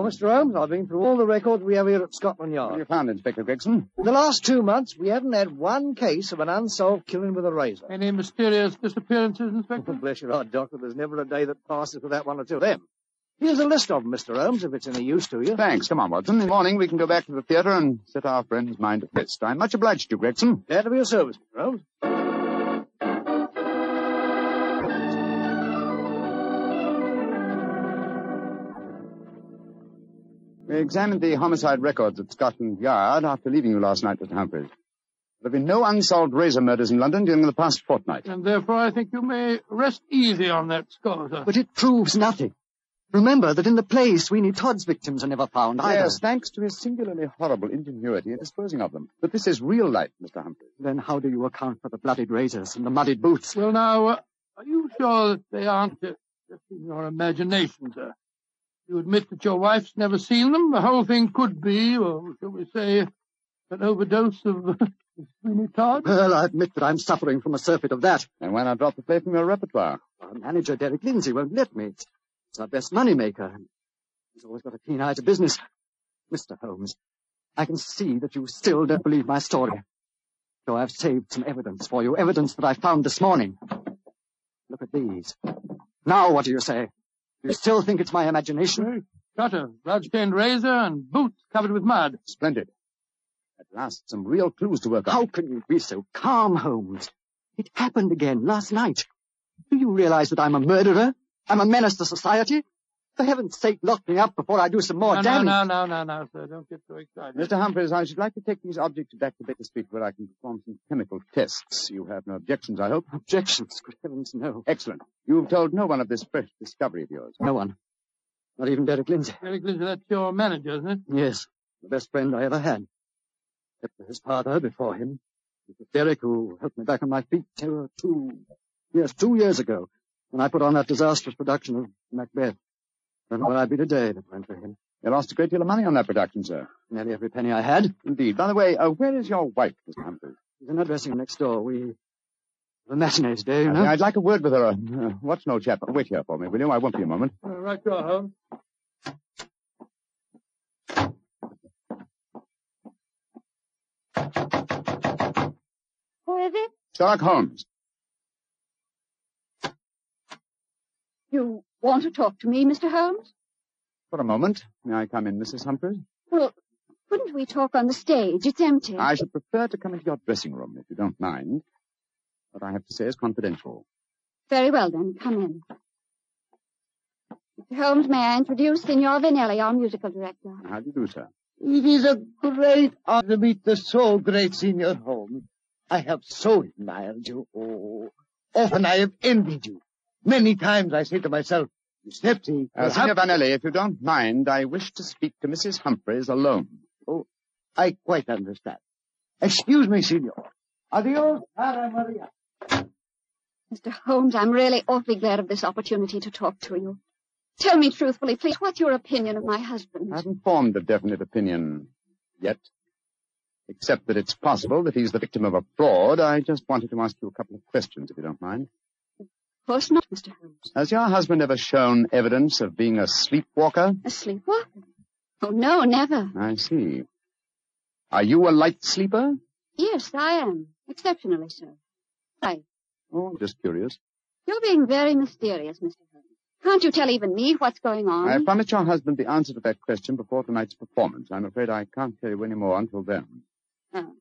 N: Mr. Holmes, I've been through all the records we have here at Scotland Yard.
D: What have you found, Inspector Gregson?
N: In the last two months, we haven't had one case of an unsolved killing with a razor.
C: Any mysterious disappearances, Inspector?
N: Oh, bless your heart, Doctor. There's never a day that passes without one or two of them. Here's a list of them, Mr. Holmes, if it's any use to you.
D: Thanks. Come on, Watson. In the morning, we can go back to the theatre and set our friend's mind at rest. I'm much obliged to you, Gregson.
N: Glad to be of service, Mr. Holmes.
D: We examined the homicide records at Scotland Yard after leaving you last night, Mr. Humphreys. There have been no unsolved razor murders in London during the past fortnight.
C: And therefore I think you may rest easy on that score, sir.
K: But it proves nothing. Remember that in the play, Sweeney Todd's victims are never found either.
D: Yes, thanks to his singularly horrible ingenuity in disposing of them. But this is real life, Mr. Humphreys.
K: Then how do you account for the bloodied razors and the muddied boots?
C: Well, now, uh, are you sure that they aren't uh, just in your imagination, sir? You admit that your wife's never seen them? The whole thing could be, or shall we say, an overdose of Sweeney Todd?
K: Well, I admit that I'm suffering from a surfeit of that.
D: And why not drop the play from your repertoire?
K: Our manager, Derek Lindsay, won't let me. It's, it's our best money maker. He's always got a keen eye to business. Mr. Holmes, I can see that you still don't believe my story. So I've saved some evidence for you, evidence that I found this morning. Look at these. Now what do you say? You still think it's my imagination?
C: Cutter, blood-stained razor, and boots covered with mud.
D: Splendid. At last, some real clues to work on.
K: How can you be so calm, Holmes? It happened again last night. Do you realize that I'm a murderer? I'm a menace to society? For heaven's sake, lock me up before I do some more
C: no,
K: damage.
C: no, no, no, no, no, sir. Don't get so excited.
D: Mr. Humphreys, I should like to take these objects back to Baker Street where I can perform some chemical tests. You have no objections, I hope?
K: Objections? Good heavens, no.
D: Excellent. You've told no one of this fresh discovery of yours.
K: No one. Not even Derek Lindsay.
C: Derek Lindsay, that's your manager, isn't it?
K: Yes, the best friend I ever had. Except for his father before him. It was Derek who helped me back on my feet uh, two, yes, two years ago when I put on that disastrous production of Macbeth. Don't know where I'd be today if it weren't for him.
D: You lost a great deal of money on that production, sir.
K: Nearly every penny I had.
D: Indeed. By the way, uh, where is your wife, Mr. Humphreys?
K: She's in her dressing room next door. We... The matinee today, you know.
D: I'd like a word with her. Uh, uh, what's no old chap? Wait here for me, will you? I won't be a moment.
C: Uh, right, you are, Holmes.
M: Who is it?
D: Sherlock Holmes.
M: You want to talk to me, Mr. Holmes?
D: For a moment. May I come in, Mrs. Humphreys?
M: Well, couldn't we talk on the stage? It's empty.
D: I should prefer to come into your dressing room, if you don't mind. What I have to say is confidential.
M: Very well, then. Come in. Mr. Holmes, may I introduce Signor Vanelli, our musical director?
D: How do you do, sir?
O: It is a great honor to meet the so great Signor Holmes. I have so admired you. Oh, often I have envied you. Many times I say to myself, Giuseppe,
D: Uh, Signor Vanelli, if you don't mind, I wish to speak to Mrs. Humphreys alone.
O: Oh, I quite understand. Excuse me, Signor. Adios, Cara Maria.
M: Mr. Holmes, I'm really awfully glad of this opportunity to talk to you. Tell me truthfully, please, what's your opinion of my husband?
D: I haven't formed a definite opinion yet. Except that it's possible that he's the victim of a fraud. I just wanted to ask you a couple of questions, if you don't mind.
M: Of course not, Mr. Holmes.
D: Has your husband ever shown evidence of being a sleepwalker?
M: A sleepwalker? Oh, no, never.
D: I see. Are you a light sleeper?
M: Yes, I am. Exceptionally so. Right.
D: Oh, just curious.
M: You're being very mysterious, Mr. Holmes. Can't you tell even me what's going on?
D: I promised your husband the answer to that question before tonight's performance. I'm afraid I can't tell you any more until then.
M: Oh.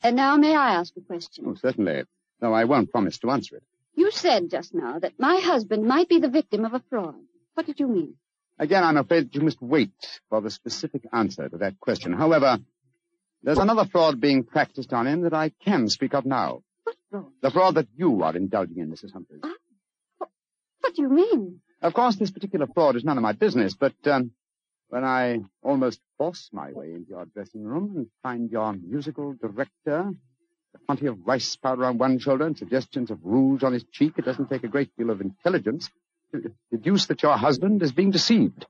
M: And now may I ask a question?
D: Oh, certainly. Though I won't promise to answer it.
M: You said just now that my husband might be the victim of a fraud. What did you mean?
D: Again, I'm afraid that you must wait for the specific answer to that question. However, there's another fraud being practiced on him that I can speak of now.
M: What fraud?
D: The fraud that you are indulging in, Mrs. Humphreys.
M: What do you mean?
D: Of course, this particular fraud is none of my business, but um, when I almost force my way into your dressing room and find your musical director, plenty of rice powder on one shoulder and suggestions of rouge on his cheek, it doesn't take a great deal of intelligence to deduce that your husband is being deceived.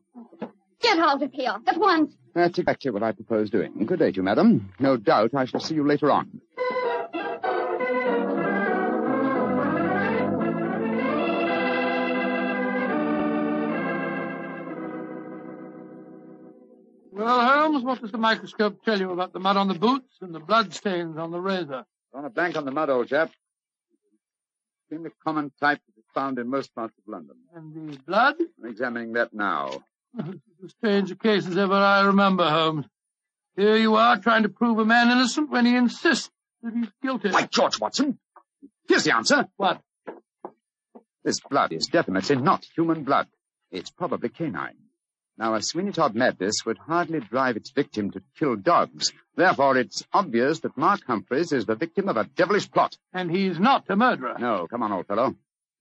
M: Get out of here at once.
D: That's exactly what I propose doing. Good day to you, madam. No doubt I shall see you later on.
C: What does the microscope tell you about the mud on the boots and the blood stains on the razor?
D: On a blank on the mud, old chap. The common type that is found in most parts of London.
C: And the blood?
D: I'm examining that now.
C: as strange case as ever I remember, Holmes. Here you are trying to prove a man innocent when he insists that he's guilty.
D: By George Watson! Here's the answer.
C: What?
D: This blood is definitely not human blood. It's probably canine. Now, a Sweeney Todd madness would hardly drive its victim to kill dogs. Therefore, it's obvious that Mark Humphreys is the victim of a devilish plot.
C: And he's not a murderer.
D: No, come on, old fellow.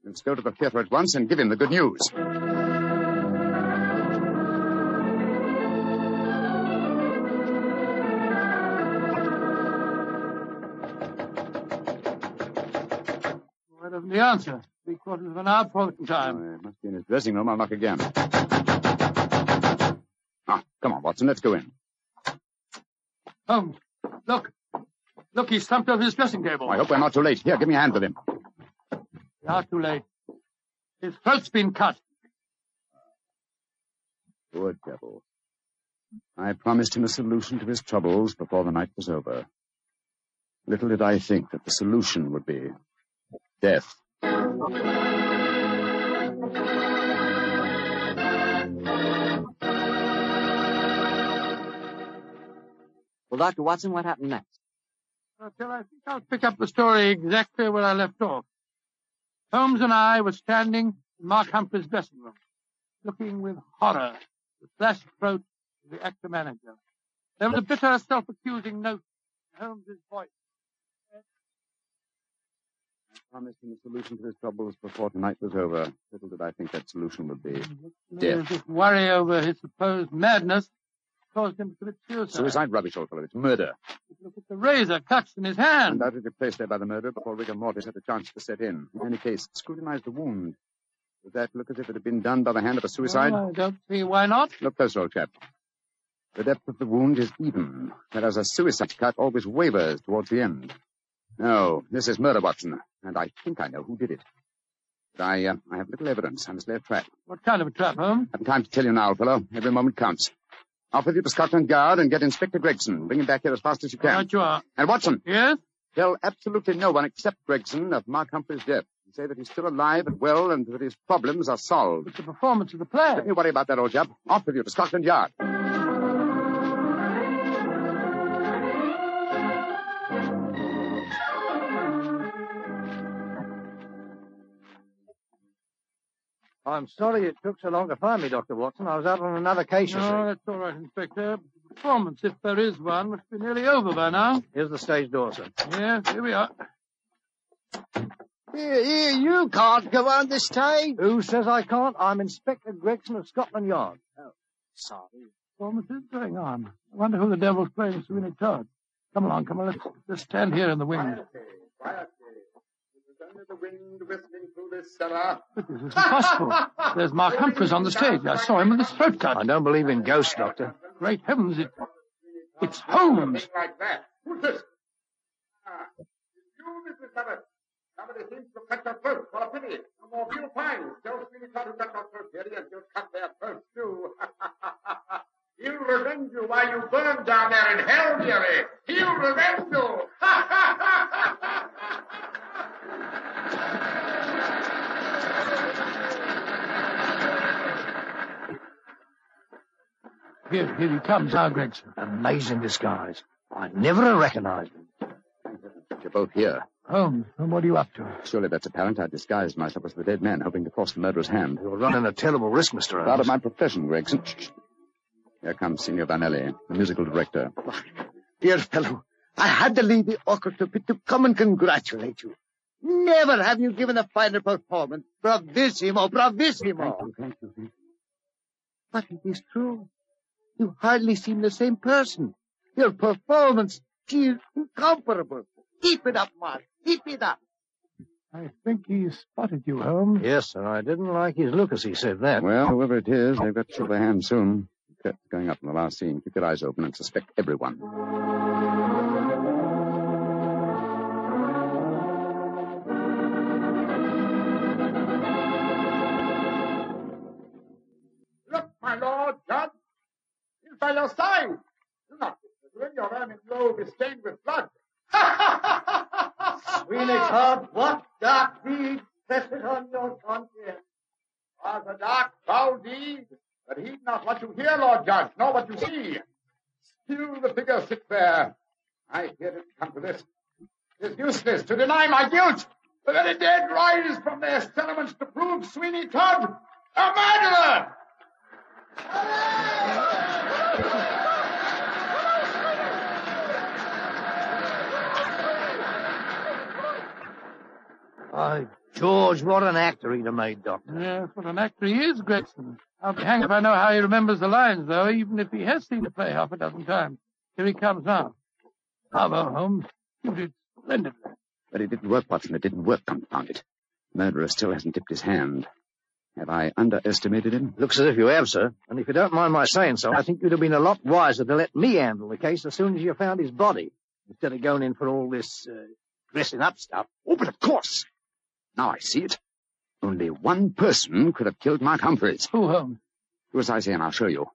D: Let's go to the theater at once and give him the good news.
C: Of the answer? Three quarters of an hour before time.
D: Oh, it must be in his dressing room. I'll knock again. Ah, come on, Watson. Let's go in.
C: Holmes, look. Look, he's slumped over his dressing table.
D: I hope we're not too late. Here, give me a hand with him.
C: We are too late. His throat's been cut.
D: Poor devil. I promised him a solution to his troubles before the night was over. Little did I think that the solution would be death.
F: Well, Dr. Watson, what happened next?
C: Well, Phil, I think I'll pick up the story exactly where I left off. Holmes and I were standing in Mark Humphrey's dressing room, looking with horror at the slashed throat of the actor manager. There was a bitter, self-accusing note in Holmes's voice.
D: I promised him a solution to his troubles before tonight was over. Little did I think that solution would be death.
C: This worry over his supposed madness caused him to commit suicide.
D: Suicide rubbish, old fellow. It's murder.
C: Look at the razor clutched in his hand.
D: Undoubtedly placed there by the murderer before rigor mortis had a chance to set in. In any case, scrutinize the wound. Does that look as if it had been done by the hand of a suicide?
C: Well, I don't see why not.
D: Look closer, old chap. The depth of the wound is even, whereas a suicide cut always wavers towards the end. No, this is murder, Watson, and I think I know who did it. But I, uh, I have little evidence. I must lay a trap.
C: What kind of a trap, Holmes?
D: I haven't time to tell you now, fellow. Every moment counts. Off with you to Scotland Yard and get Inspector Gregson. Bring him back here as fast as you can.
C: Right you are.
D: And Watson.
C: Yes?
D: Tell absolutely no one except Gregson of Mark Humphrey's death. And say that he's still alive and well and that his problems are solved.
C: It's the performance of the play.
D: Don't you worry about that, old chap. Off with you to Scotland Yard.
N: I'm sorry it took so long to find me, Dr. Watson. I was out on another case, you
C: No, that's all right, Inspector. The performance, if there is one, must be nearly over by now.
N: Here's the stage door, sir.
C: Yes, here we are.
K: Here, here, you can't go on the stage.
N: Who says I can't? I'm Inspector Gregson of Scotland Yard.
K: Oh, sorry.
C: Performance is going on. I wonder who the devil's playing Sweeney Todd. Come along, come on, let's just stand here in the wings.
D: The wind whistling through this cellar.
C: This is impossible. There's Mark Humphreys on the stage. I saw him with his throat cut.
N: I don't believe in ghosts, Doctor.
C: Great heavens, it, it's Holmes.
E: Like that. Who's this? Ah, it's you, Mrs. Summers. Somebody seems to cut your throat. What a pity. No more few fines. Tell Sweeney Todd who cut your throat, dearie, and you'll cut their throats, too. He'll revenge you while you burn down there in hell, dearie. He'll revenge you.
C: Here, here he comes our Gregson.
N: Amazing disguise. I never have recognized him.
D: You're both here.
C: Holmes, and what are you up to?
D: Surely that's apparent. I disguised myself as the dead man, hoping to force the murderer's hand.
N: You're running a terrible risk, Mr.
D: Part
N: Holmes.
D: of my profession, Gregson. Shh, shh. Here comes Signor Vanelli, the musical director.
K: Dear fellow, I had to leave the orchestra pit to come and congratulate you. Never have you given a finer performance. Bravissimo, bravissimo.
D: Thank you, thank you, thank you.
K: But it is true. You hardly seem the same person. Your performance is incomparable. Keep it up, Mark. Keep it up.
C: I think he spotted you, Holmes.
N: Yes, sir. I didn't like his look as he said that.
D: Well, whoever it is, they've got to show their hand soon. Going up in the last scene. Keep your eyes open and suspect everyone.
E: My lord, judge. He's by your side. Gregson, your ermine robe is stained with blood.
K: Sweeney Todd, what dark deed presses on your conscience?
E: Was a dark, foul deed, but heed not what you hear, Lord Judge, nor what you see. Still the figure sits there. I hear it come to this. It is useless to deny my guilt. The very dead rise from their settlements to prove Sweeney Todd a murderer.
N: By George, what an actor he'd have made, Doctor.
C: Yes, what an actor he is, Gregson. I'll be hanged if I know how he remembers the lines, though, even if he has seen the play half a dozen times. Here he comes now. Bravo, Holmes. You did splendidly.
D: But it didn't work, Watson. It didn't work, confound it. Murderer still hasn't dipped his hand. Have I underestimated him?
N: Looks as if you have, sir. And if you don't mind my saying so, I think you'd have been a lot wiser to let me handle the case as soon as you found his body, instead of going in for all this uh, dressing up stuff.
D: Oh, but of course. Now I see it. Only one person could have killed Mark Humphreys.
C: Who, Holmes?
D: Do as I say, and I'll show you.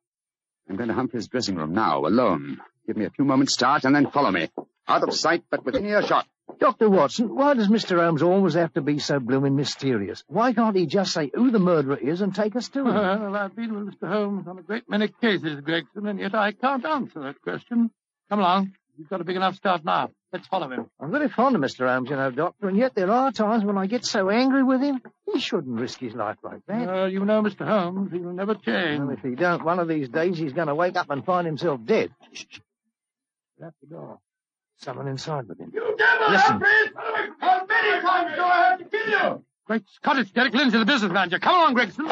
D: I'm going to Humphreys' dressing room now, alone. Give me a few moments' start, and then follow me. Out of sight, but within earshot.
N: Dr. Watson, why does Mr. Holmes always have to be so blooming mysterious? Why can't he just say who the murderer is and take us to him?
C: Well, I've been with Mr. Holmes on a great many cases, Gregson, and yet I can't answer that question. Come along. You've got a big enough start now. Let's follow him.
N: I'm very fond of Mr. Holmes, you know, Doctor, and yet there are times when I get so angry with him, he shouldn't risk his life like that.
C: Uh, you know Mr. Holmes. He will never change.
N: Well, if he don't, one of these days he's going to wake up and find himself dead.
C: That's the door.
N: Someone inside with him.
E: You devil,
N: Listen.
E: Humphreys! How many times do I have to kill you?
C: Great Scott, it's Derek Lindsay, the business manager. Come along, Gregson.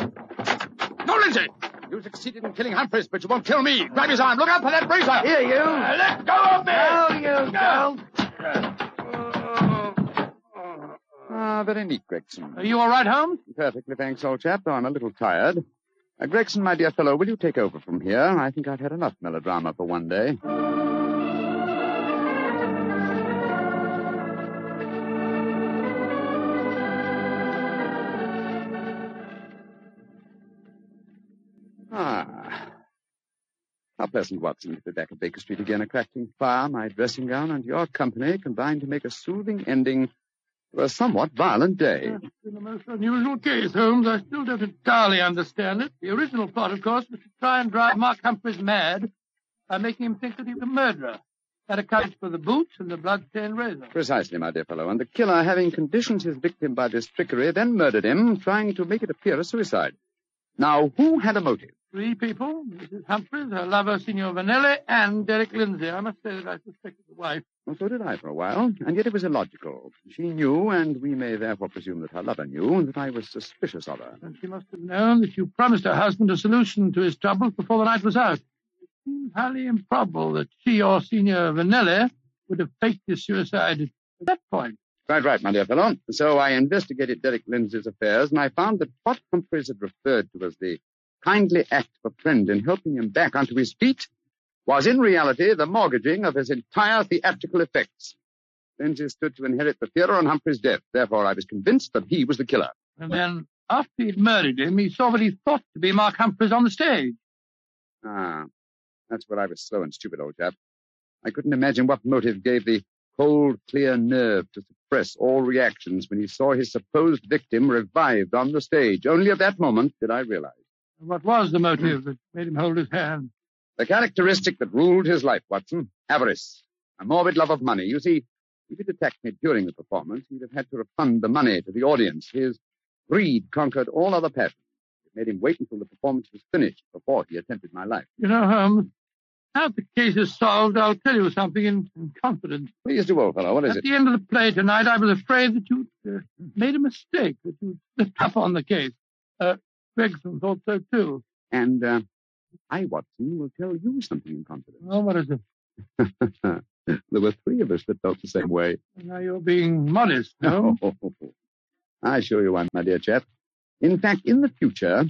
E: No, Lindsay! You succeeded in killing Humphreys, but you won't kill me. Grab his arm. Look out for that bracer.
N: Here, you.
E: Uh, let go of me!
N: No, you don't.
D: Ah, very neat, Gregson.
C: Are you all right, Holmes?
D: Perfectly, thanks, old chap, though I'm a little tired. Uh, Gregson, my dear fellow, will you take over from here? I think I've had enough melodrama for one day. How pleasant, Watson, to be back at Baker Street again, a crackling fire, my dressing gown, and your company combined to make a soothing ending to a somewhat violent day.
C: It's been a most unusual case, Holmes. I still don't entirely understand it. The original plot, of course, was to try and drive Mark Humphreys mad by making him think that he was a murderer. That accounts for the boots and the blood-stained razor.
D: Precisely, my dear fellow. And the killer, having conditioned his victim by this trickery, then murdered him, trying to make it appear a suicide. Now, who had a motive?
C: Three people, Mrs. Humphreys, her lover, Signor Vanelli, and Derek Lindsay. I must say that I suspected the wife.
D: Well, so did I for a while, and yet it was illogical. She knew, and we may therefore presume that her lover knew, that I was suspicious of her.
C: And she must have known that you promised her husband a solution to his troubles before the night was out. It seems highly improbable that she or Signor Vanelli would have faked his suicide at that point.
D: Quite right, my dear fellow. So I investigated Derek Lindsay's affairs, and I found that what Humphreys had referred to as the kindly act of a friend in helping him back onto his feet was in reality the mortgaging of his entire theatrical effects. Lindsay stood to inherit the theater on Humphrey's death. Therefore, I was convinced that he was the killer.
C: And then, after he'd murdered him, he saw what he thought to be Mark Humphreys on the stage.
D: Ah, that's where I was slow and stupid, old chap. I couldn't imagine what motive gave the cold, clear nerve to suppress all reactions when he saw his supposed victim revived on the stage. Only at that moment did I realize.
C: What was the motive that made him hold his hand?
D: The characteristic that ruled his life, Watson. Avarice. A morbid love of money. You see, if he'd attacked me during the performance, he'd have had to refund the money to the audience. His greed conquered all other passions. It made him wait until the performance was finished before he attempted my life.
C: You know, Holmes, now the case is solved, I'll tell you something in, in confidence.
D: Please do, old fellow. What is
C: At
D: it?
C: At the end of the play tonight, I was afraid that you'd uh, made a mistake, that you'd slipped up on the case. Uh, Gregson thought so, too.
D: And uh, I, Watson, will tell you something in confidence.
C: Oh, what is it?
D: there were three of us that felt the same way.
C: Now you're being modest, no?
D: I assure you I'm, my dear chap. In fact, in the future,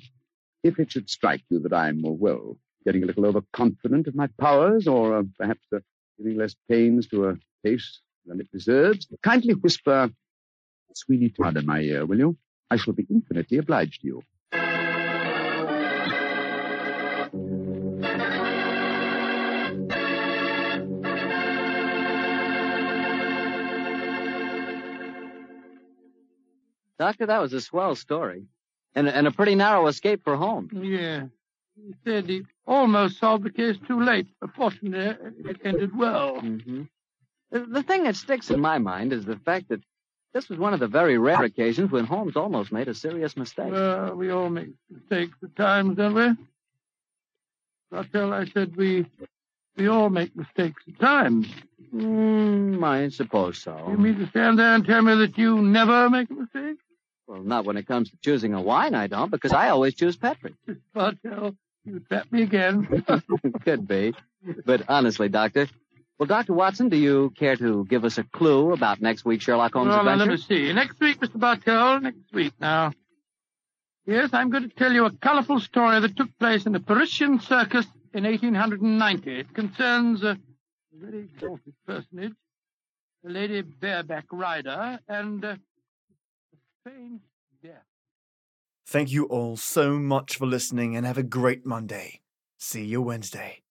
D: if it should strike you that I'm, uh, well, getting a little overconfident of my powers, or uh, perhaps uh, giving less pains to a case than it deserves, kindly whisper Sweeney Todd in my ear, will you? I shall be infinitely obliged to you.
B: Doctor, that was a swell story. And, and a pretty narrow escape for Holmes.
C: Yeah. He said he almost solved the case too late. But fortunately, it ended well.
B: Mm-hmm. The, thing that sticks in my mind is the fact that this was one of the very rare occasions when Holmes almost made a serious mistake.
C: Well, we all make mistakes at times, don't we? Bartell, I said we we all make mistakes at times.
B: Mm, I suppose so.
C: You mean to stand there and tell me that you never make a mistake?
B: Well, not when it comes to choosing a wine, I don't, because I always choose Petri.
C: Bartell, you trap me again.
B: Could be. But honestly, Doctor, well, Dr. Watson, do you care to give us a clue about next week's Sherlock Holmes
C: well,
B: adventure?
C: let me see. Next week, Mr. Bartell, next week now. Yes, I'm going to tell you a colorful story that took place in a Parisian circus in 1890. It concerns a very exalted personage, a lady bareback rider, and uh, a strange death.
A: Thank you all so much for listening and have a great Monday. See you Wednesday.